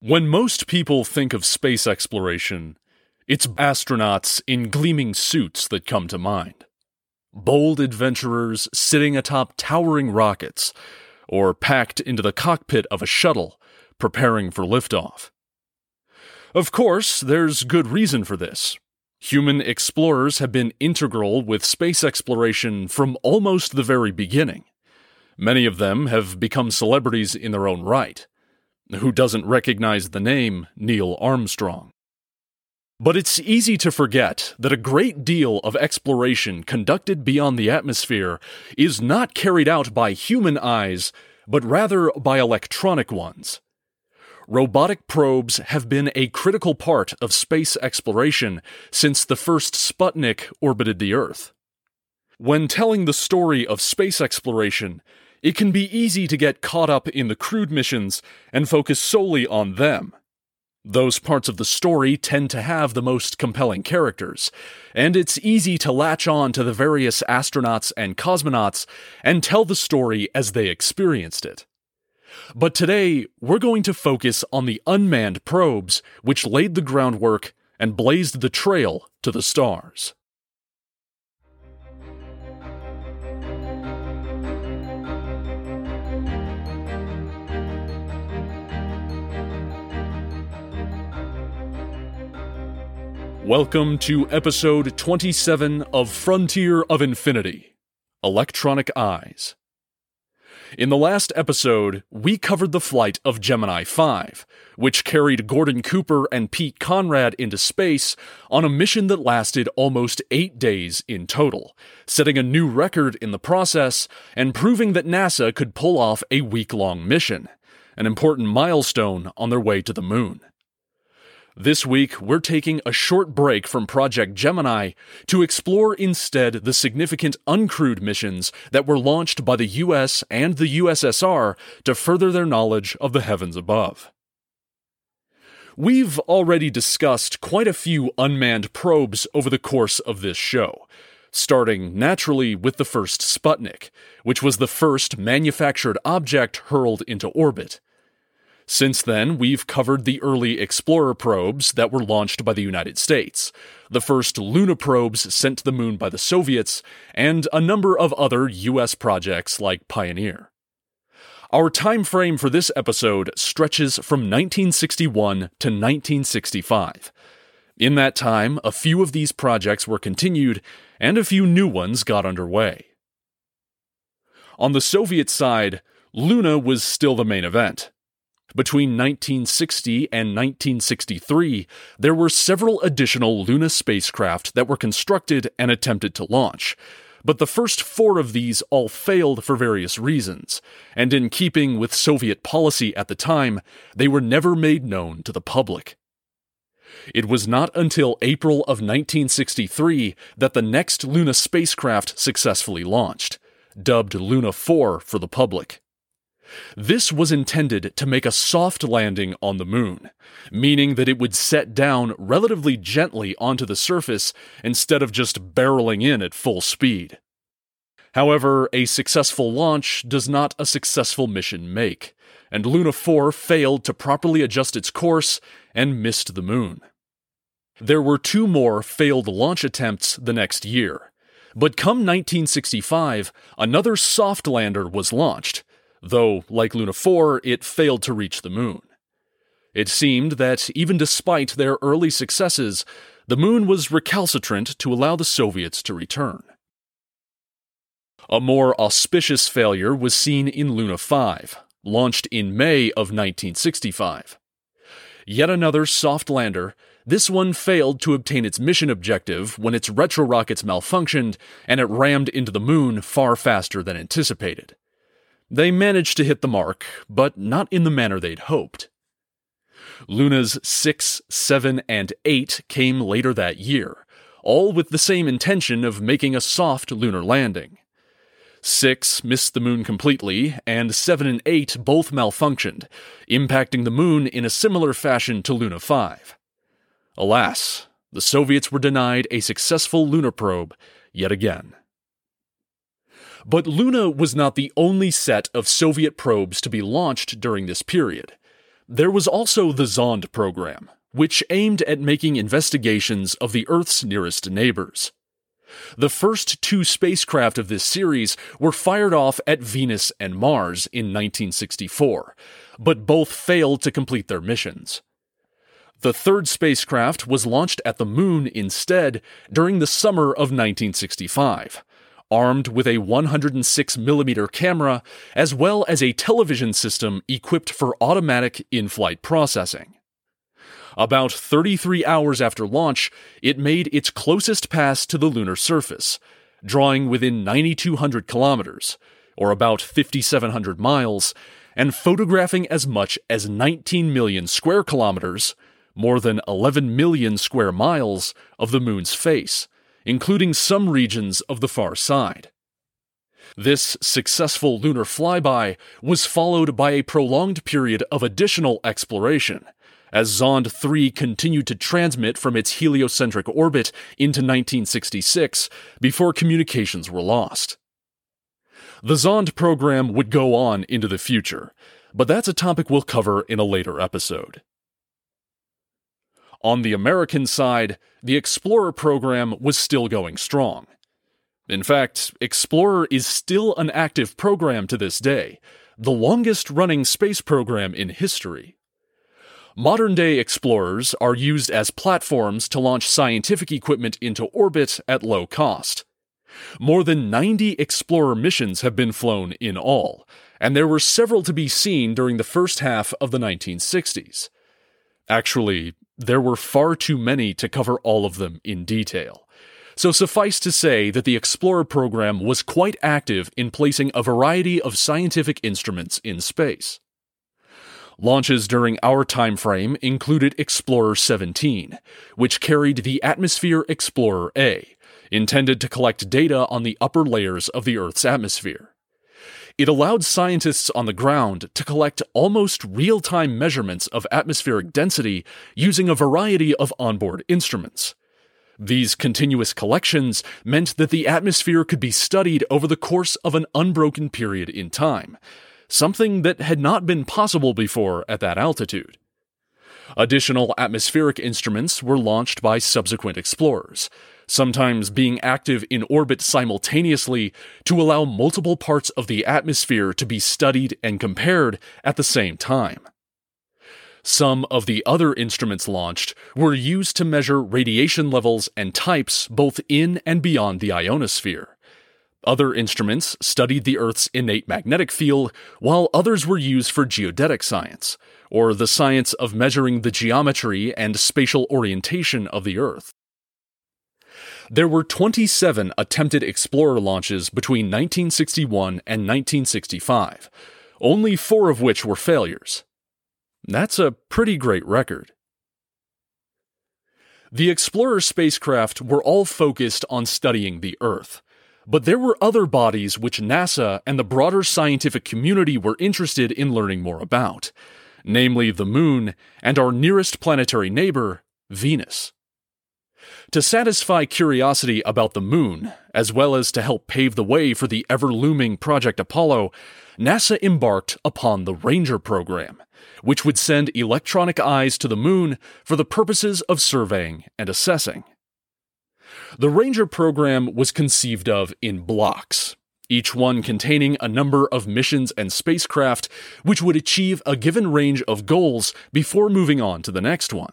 When most people think of space exploration, it's astronauts in gleaming suits that come to mind. Bold adventurers sitting atop towering rockets, or packed into the cockpit of a shuttle, preparing for liftoff. Of course, there's good reason for this. Human explorers have been integral with space exploration from almost the very beginning. Many of them have become celebrities in their own right who doesn't recognize the name Neil Armstrong? But it's easy to forget that a great deal of exploration conducted beyond the atmosphere is not carried out by human eyes, but rather by electronic ones. Robotic probes have been a critical part of space exploration since the first Sputnik orbited the Earth. When telling the story of space exploration, it can be easy to get caught up in the crewed missions and focus solely on them. Those parts of the story tend to have the most compelling characters, and it's easy to latch on to the various astronauts and cosmonauts and tell the story as they experienced it. But today, we're going to focus on the unmanned probes which laid the groundwork and blazed the trail to the stars. Welcome to episode 27 of Frontier of Infinity Electronic Eyes. In the last episode, we covered the flight of Gemini 5, which carried Gordon Cooper and Pete Conrad into space on a mission that lasted almost eight days in total, setting a new record in the process and proving that NASA could pull off a week long mission, an important milestone on their way to the moon. This week, we're taking a short break from Project Gemini to explore instead the significant uncrewed missions that were launched by the US and the USSR to further their knowledge of the heavens above. We've already discussed quite a few unmanned probes over the course of this show, starting naturally with the first Sputnik, which was the first manufactured object hurled into orbit. Since then, we've covered the early Explorer probes that were launched by the United States, the first Luna probes sent to the moon by the Soviets, and a number of other US projects like Pioneer. Our time frame for this episode stretches from 1961 to 1965. In that time, a few of these projects were continued, and a few new ones got underway. On the Soviet side, Luna was still the main event. Between 1960 and 1963, there were several additional Luna spacecraft that were constructed and attempted to launch. But the first four of these all failed for various reasons, and in keeping with Soviet policy at the time, they were never made known to the public. It was not until April of 1963 that the next Luna spacecraft successfully launched, dubbed Luna 4 for the public. This was intended to make a soft landing on the moon, meaning that it would set down relatively gently onto the surface instead of just barreling in at full speed. However, a successful launch does not a successful mission make, and Luna 4 failed to properly adjust its course and missed the moon. There were two more failed launch attempts the next year. But come 1965, another soft lander was launched, though, like Luna 4, it failed to reach the moon. It seemed that even despite their early successes, the moon was recalcitrant to allow the Soviets to return. A more auspicious failure was seen in Luna 5, launched in May of 1965. Yet another soft lander, this one failed to obtain its mission objective when its retro rockets malfunctioned and it rammed into the moon far faster than anticipated. They managed to hit the mark, but not in the manner they'd hoped. Luna's 6, 7, and 8 came later that year, all with the same intention of making a soft lunar landing. 6 missed the moon completely, and 7 and 8 both malfunctioned, impacting the moon in a similar fashion to Luna 5. Alas, the Soviets were denied a successful lunar probe yet again. But Luna was not the only set of Soviet probes to be launched during this period. There was also the Zond program, which aimed at making investigations of the Earth's nearest neighbors. The first two spacecraft of this series were fired off at Venus and Mars in 1964, but both failed to complete their missions. The third spacecraft was launched at the Moon instead during the summer of 1965, armed with a 106mm camera as well as a television system equipped for automatic in flight processing. About 33 hours after launch, it made its closest pass to the lunar surface, drawing within 9,200 kilometers, or about 5,700 miles, and photographing as much as 19 million square kilometers, more than 11 million square miles, of the moon's face, including some regions of the far side. This successful lunar flyby was followed by a prolonged period of additional exploration as Zond 3 continued to transmit from its heliocentric orbit into 1966 before communications were lost. The Zond program would go on into the future, but that's a topic we'll cover in a later episode. On the American side, the Explorer program was still going strong. In fact, Explorer is still an active program to this day, the longest running space program in history. Modern day explorers are used as platforms to launch scientific equipment into orbit at low cost. More than 90 Explorer missions have been flown in all, and there were several to be seen during the first half of the 1960s. Actually, there were far too many to cover all of them in detail. So suffice to say that the Explorer program was quite active in placing a variety of scientific instruments in space. Launches during our time frame included Explorer 17, which carried the Atmosphere Explorer A, intended to collect data on the upper layers of the Earth's atmosphere. It allowed scientists on the ground to collect almost real time measurements of atmospheric density using a variety of onboard instruments. These continuous collections meant that the atmosphere could be studied over the course of an unbroken period in time, something that had not been possible before at that altitude. Additional atmospheric instruments were launched by subsequent explorers, sometimes being active in orbit simultaneously to allow multiple parts of the atmosphere to be studied and compared at the same time. Some of the other instruments launched were used to measure radiation levels and types both in and beyond the ionosphere. Other instruments studied the Earth's innate magnetic field, while others were used for geodetic science, or the science of measuring the geometry and spatial orientation of the Earth. There were 27 attempted Explorer launches between 1961 and 1965, only four of which were failures. That's a pretty great record. The Explorer spacecraft were all focused on studying the Earth but there were other bodies which NASA and the broader scientific community were interested in learning more about, namely the Moon and our nearest planetary neighbor, Venus. To satisfy curiosity about the Moon, as well as to help pave the way for the ever looming Project Apollo, NASA embarked upon the Ranger program, which would send electronic eyes to the Moon for the purposes of surveying and assessing. The Ranger program was conceived of in blocks, each one containing a number of missions and spacecraft which would achieve a given range of goals before moving on to the next one.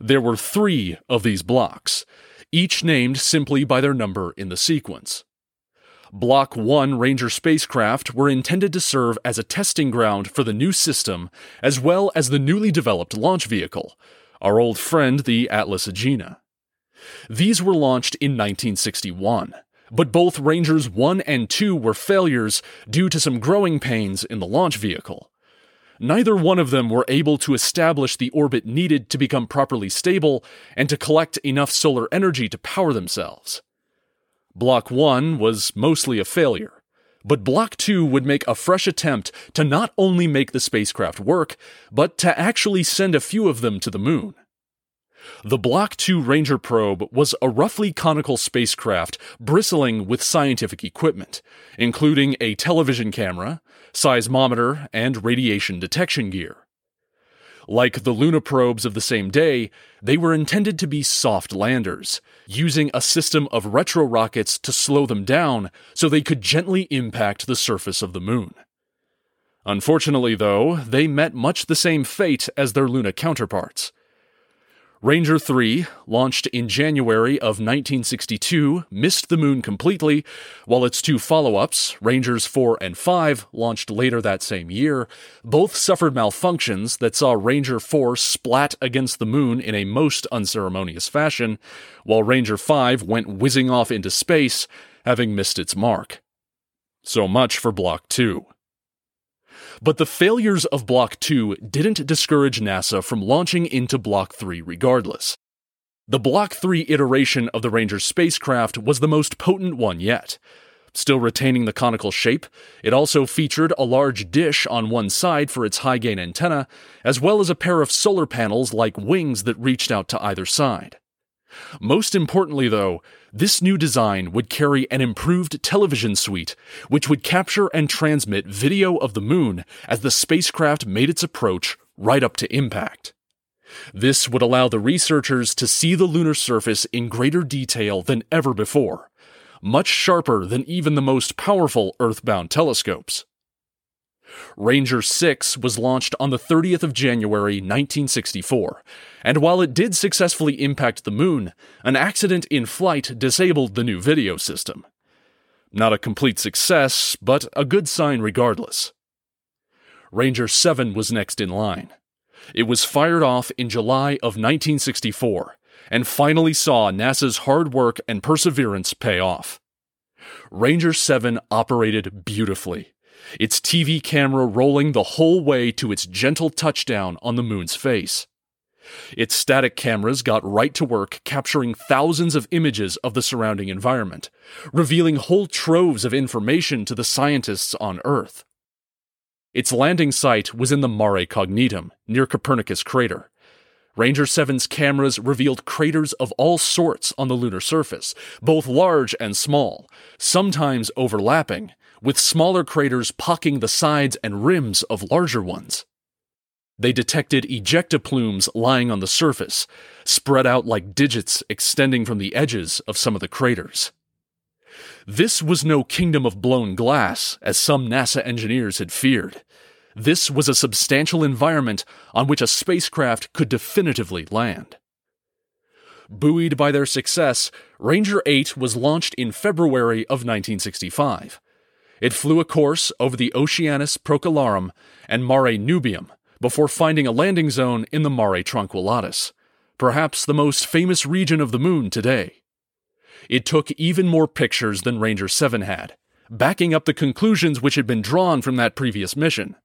There were three of these blocks, each named simply by their number in the sequence. Block 1 Ranger spacecraft were intended to serve as a testing ground for the new system as well as the newly developed launch vehicle, our old friend the Atlas Agena. These were launched in 1961, but both Rangers 1 and 2 were failures due to some growing pains in the launch vehicle. Neither one of them were able to establish the orbit needed to become properly stable and to collect enough solar energy to power themselves. Block 1 was mostly a failure, but Block 2 would make a fresh attempt to not only make the spacecraft work, but to actually send a few of them to the moon. The Block 2 Ranger probe was a roughly conical spacecraft bristling with scientific equipment, including a television camera, seismometer, and radiation detection gear. Like the Luna probes of the same day, they were intended to be soft landers, using a system of retro rockets to slow them down so they could gently impact the surface of the moon. Unfortunately, though, they met much the same fate as their Luna counterparts. Ranger 3, launched in January of 1962, missed the moon completely, while its two follow ups, Rangers 4 and 5, launched later that same year, both suffered malfunctions that saw Ranger 4 splat against the moon in a most unceremonious fashion, while Ranger 5 went whizzing off into space, having missed its mark. So much for Block 2. But the failures of Block 2 didn't discourage NASA from launching into Block 3 regardless. The Block 3 iteration of the Ranger spacecraft was the most potent one yet. Still retaining the conical shape, it also featured a large dish on one side for its high gain antenna, as well as a pair of solar panels like wings that reached out to either side. Most importantly, though, this new design would carry an improved television suite, which would capture and transmit video of the moon as the spacecraft made its approach right up to impact. This would allow the researchers to see the lunar surface in greater detail than ever before, much sharper than even the most powerful Earthbound telescopes. Ranger 6 was launched on the 30th of January 1964, and while it did successfully impact the moon, an accident in flight disabled the new video system. Not a complete success, but a good sign regardless. Ranger 7 was next in line. It was fired off in July of 1964 and finally saw NASA's hard work and perseverance pay off. Ranger 7 operated beautifully its TV camera rolling the whole way to its gentle touchdown on the moon's face. Its static cameras got right to work capturing thousands of images of the surrounding environment, revealing whole troves of information to the scientists on Earth. Its landing site was in the Mare Cognitum, near Copernicus crater. Ranger 7's cameras revealed craters of all sorts on the lunar surface, both large and small, sometimes overlapping, with smaller craters pocking the sides and rims of larger ones. They detected ejecta plumes lying on the surface, spread out like digits extending from the edges of some of the craters. This was no kingdom of blown glass, as some NASA engineers had feared. This was a substantial environment on which a spacecraft could definitively land. Buoyed by their success, Ranger 8 was launched in February of 1965. It flew a course over the Oceanus Procellarum and Mare Nubium before finding a landing zone in the Mare Tranquillitatis, perhaps the most famous region of the moon today. It took even more pictures than Ranger 7 had, backing up the conclusions which had been drawn from that previous mission.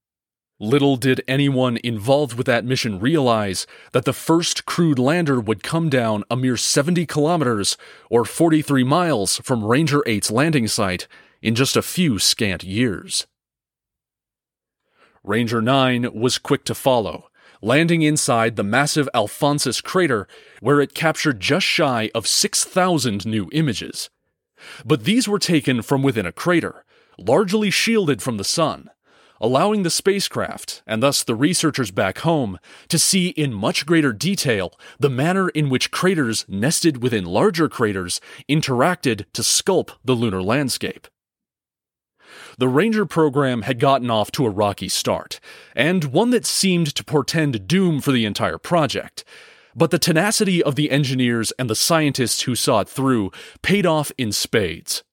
Little did anyone involved with that mission realize that the first crewed lander would come down a mere 70 kilometers or 43 miles from Ranger 8's landing site in just a few scant years. Ranger 9 was quick to follow, landing inside the massive Alphonsus crater, where it captured just shy of 6,000 new images. But these were taken from within a crater, largely shielded from the sun, allowing the spacecraft, and thus the researchers back home, to see in much greater detail the manner in which craters nested within larger craters interacted to sculpt the lunar landscape. The Ranger program had gotten off to a rocky start, and one that seemed to portend doom for the entire project. But the tenacity of the engineers and the scientists who saw it through paid off in spades.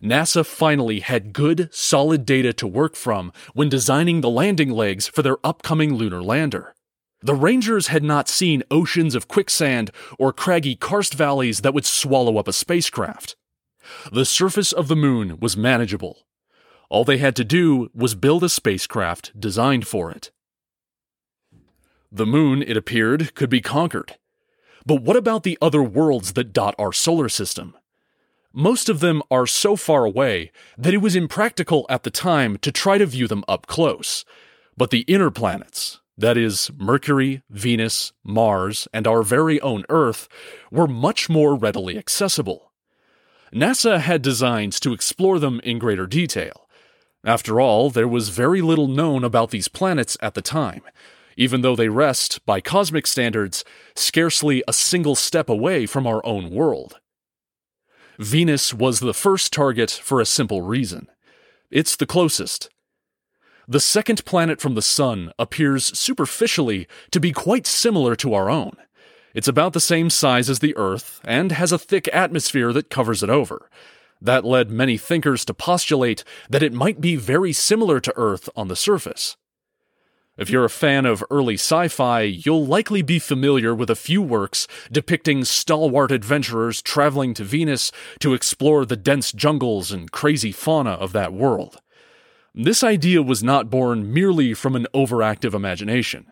NASA finally had good, solid data to work from when designing the landing legs for their upcoming lunar lander. The Rangers had not seen oceans of quicksand or craggy karst valleys that would swallow up a spacecraft. The surface of the moon was manageable, all they had to do was build a spacecraft designed for it. The moon, it appeared, could be conquered. But what about the other worlds that dot our solar system? Most of them are so far away that it was impractical at the time to try to view them up close. But the inner planets, that is, Mercury, Venus, Mars, and our very own Earth, were much more readily accessible. NASA had designs to explore them in greater detail, after all, there was very little known about these planets at the time, even though they rest, by cosmic standards, scarcely a single step away from our own world. Venus was the first target for a simple reason it's the closest. The second planet from the Sun appears superficially to be quite similar to our own. It's about the same size as the Earth and has a thick atmosphere that covers it over. That led many thinkers to postulate that it might be very similar to Earth on the surface. If you're a fan of early sci fi, you'll likely be familiar with a few works depicting stalwart adventurers traveling to Venus to explore the dense jungles and crazy fauna of that world. This idea was not born merely from an overactive imagination.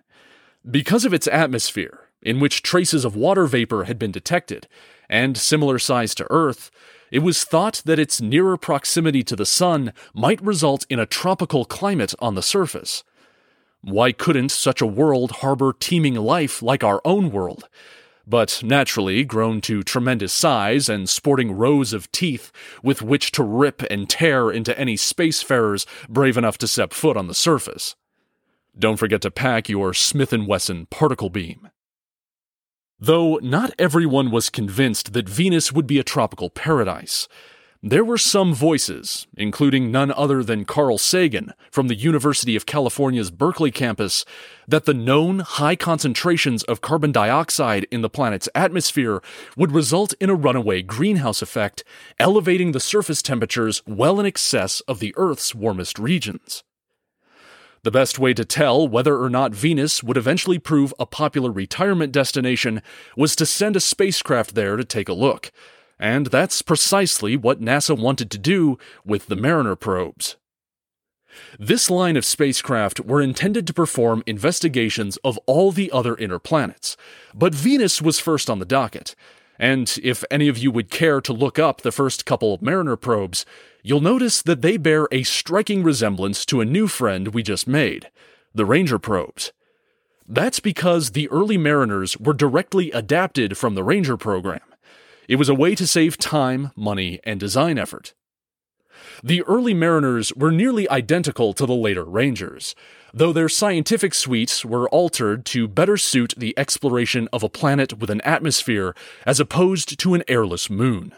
Because of its atmosphere, in which traces of water vapor had been detected, and similar size to Earth, it was thought that its nearer proximity to the Sun might result in a tropical climate on the surface. Why couldn't such a world harbor teeming life like our own world? But naturally, grown to tremendous size and sporting rows of teeth with which to rip and tear into any spacefarers brave enough to step foot on the surface. Don't forget to pack your Smith & Wesson particle beam. Though not everyone was convinced that Venus would be a tropical paradise, there were some voices, including none other than Carl Sagan from the University of California's Berkeley campus, that the known high concentrations of carbon dioxide in the planet's atmosphere would result in a runaway greenhouse effect, elevating the surface temperatures well in excess of the Earth's warmest regions. The best way to tell whether or not Venus would eventually prove a popular retirement destination was to send a spacecraft there to take a look and that's precisely what NASA wanted to do with the Mariner probes. This line of spacecraft were intended to perform investigations of all the other inner planets, but Venus was first on the docket. And if any of you would care to look up the first couple of Mariner probes, you'll notice that they bear a striking resemblance to a new friend we just made the Ranger probes. That's because the early Mariners were directly adapted from the Ranger program. It was a way to save time, money, and design effort. The early Mariners were nearly identical to the later Rangers, though their scientific suites were altered to better suit the exploration of a planet with an atmosphere as opposed to an airless moon.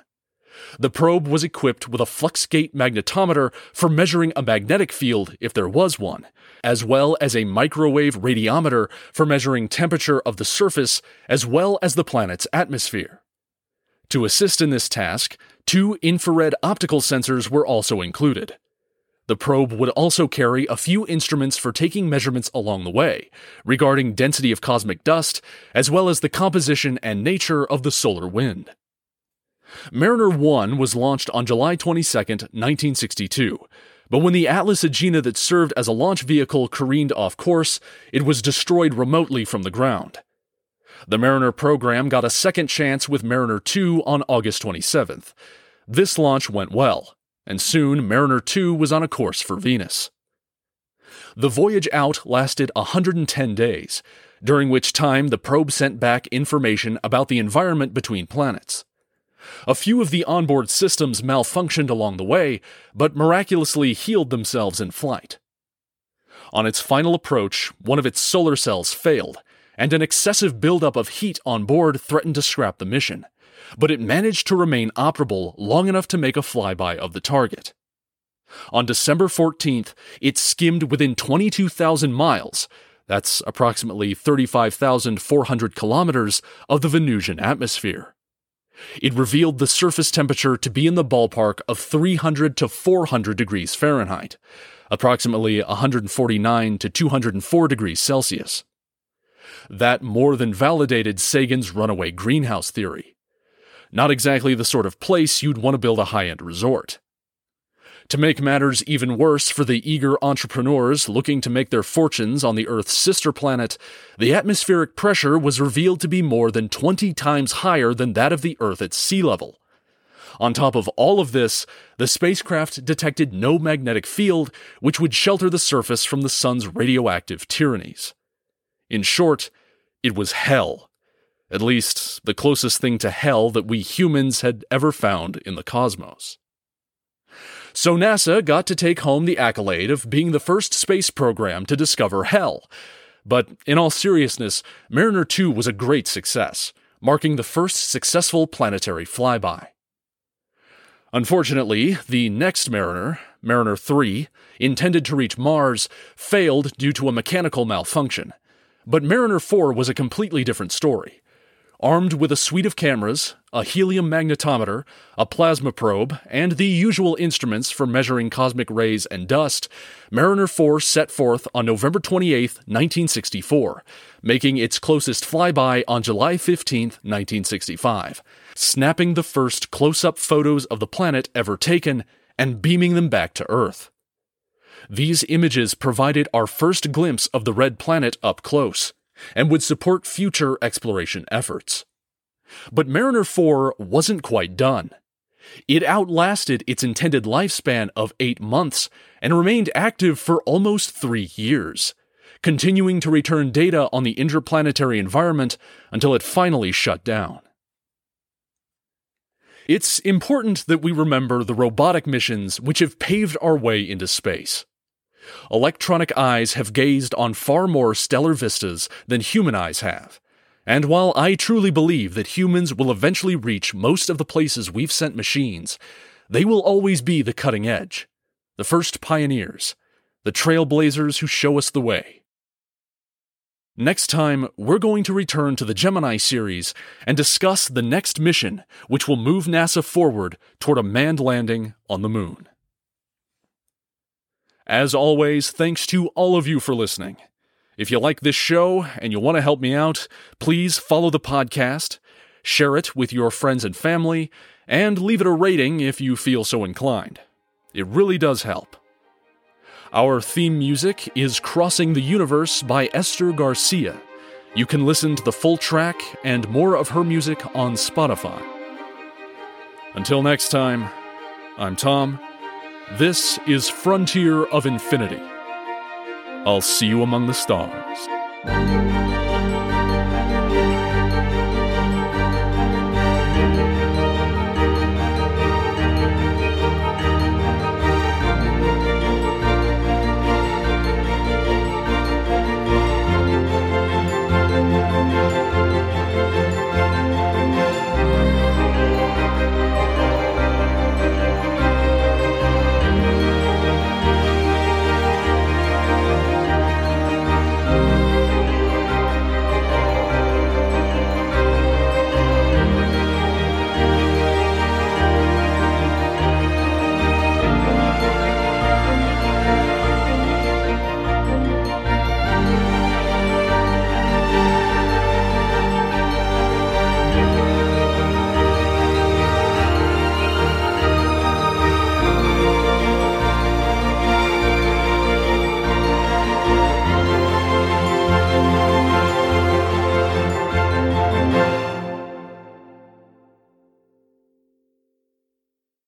The probe was equipped with a fluxgate magnetometer for measuring a magnetic field if there was one, as well as a microwave radiometer for measuring temperature of the surface as well as the planet's atmosphere. To assist in this task, two infrared optical sensors were also included. The probe would also carry a few instruments for taking measurements along the way, regarding density of cosmic dust, as well as the composition and nature of the solar wind. Mariner 1 was launched on July 22, 1962, but when the Atlas Agena that served as a launch vehicle careened off course, it was destroyed remotely from the ground. The Mariner program got a second chance with Mariner 2 on August 27th. This launch went well, and soon Mariner 2 was on a course for Venus. The voyage out lasted 110 days, during which time the probe sent back information about the environment between planets. A few of the onboard systems malfunctioned along the way, but miraculously healed themselves in flight. On its final approach, one of its solar cells failed, and an excessive buildup of heat on board threatened to scrap the mission, but it managed to remain operable long enough to make a flyby of the target. On December 14th, it skimmed within 22,000 miles, that's approximately 35,400 kilometers, of the Venusian atmosphere. It revealed the surface temperature to be in the ballpark of 300 to 400 degrees Fahrenheit, approximately 149 to 204 degrees Celsius. That more than validated Sagan's runaway greenhouse theory. Not exactly the sort of place you'd want to build a high end resort. To make matters even worse for the eager entrepreneurs looking to make their fortunes on the Earth's sister planet, the atmospheric pressure was revealed to be more than 20 times higher than that of the Earth at sea level. On top of all of this, the spacecraft detected no magnetic field which would shelter the surface from the sun's radioactive tyrannies. In short, it was hell. At least, the closest thing to hell that we humans had ever found in the cosmos. So NASA got to take home the accolade of being the first space program to discover hell. But in all seriousness, Mariner 2 was a great success, marking the first successful planetary flyby. Unfortunately, the next Mariner, Mariner 3, intended to reach Mars, failed due to a mechanical malfunction. But Mariner 4 was a completely different story. Armed with a suite of cameras, a helium magnetometer, a plasma probe, and the usual instruments for measuring cosmic rays and dust, Mariner 4 set forth on November 28, 1964, making its closest flyby on July 15, 1965, snapping the first close up photos of the planet ever taken and beaming them back to Earth. These images provided our first glimpse of the red planet up close and would support future exploration efforts. But Mariner 4 wasn't quite done. It outlasted its intended lifespan of eight months and remained active for almost three years, continuing to return data on the interplanetary environment until it finally shut down. It's important that we remember the robotic missions which have paved our way into space. Electronic eyes have gazed on far more stellar vistas than human eyes have. And while I truly believe that humans will eventually reach most of the places we've sent machines, they will always be the cutting edge, the first pioneers, the trailblazers who show us the way. Next time, we're going to return to the Gemini series and discuss the next mission which will move NASA forward toward a manned landing on the moon. As always, thanks to all of you for listening. If you like this show and you want to help me out, please follow the podcast, share it with your friends and family, and leave it a rating if you feel so inclined. It really does help. Our theme music is Crossing the Universe by Ester Garcia. You can listen to the full track and more of her music on Spotify. Until next time, I'm Tom. This is Frontier of Infinity. I'll see you among the stars.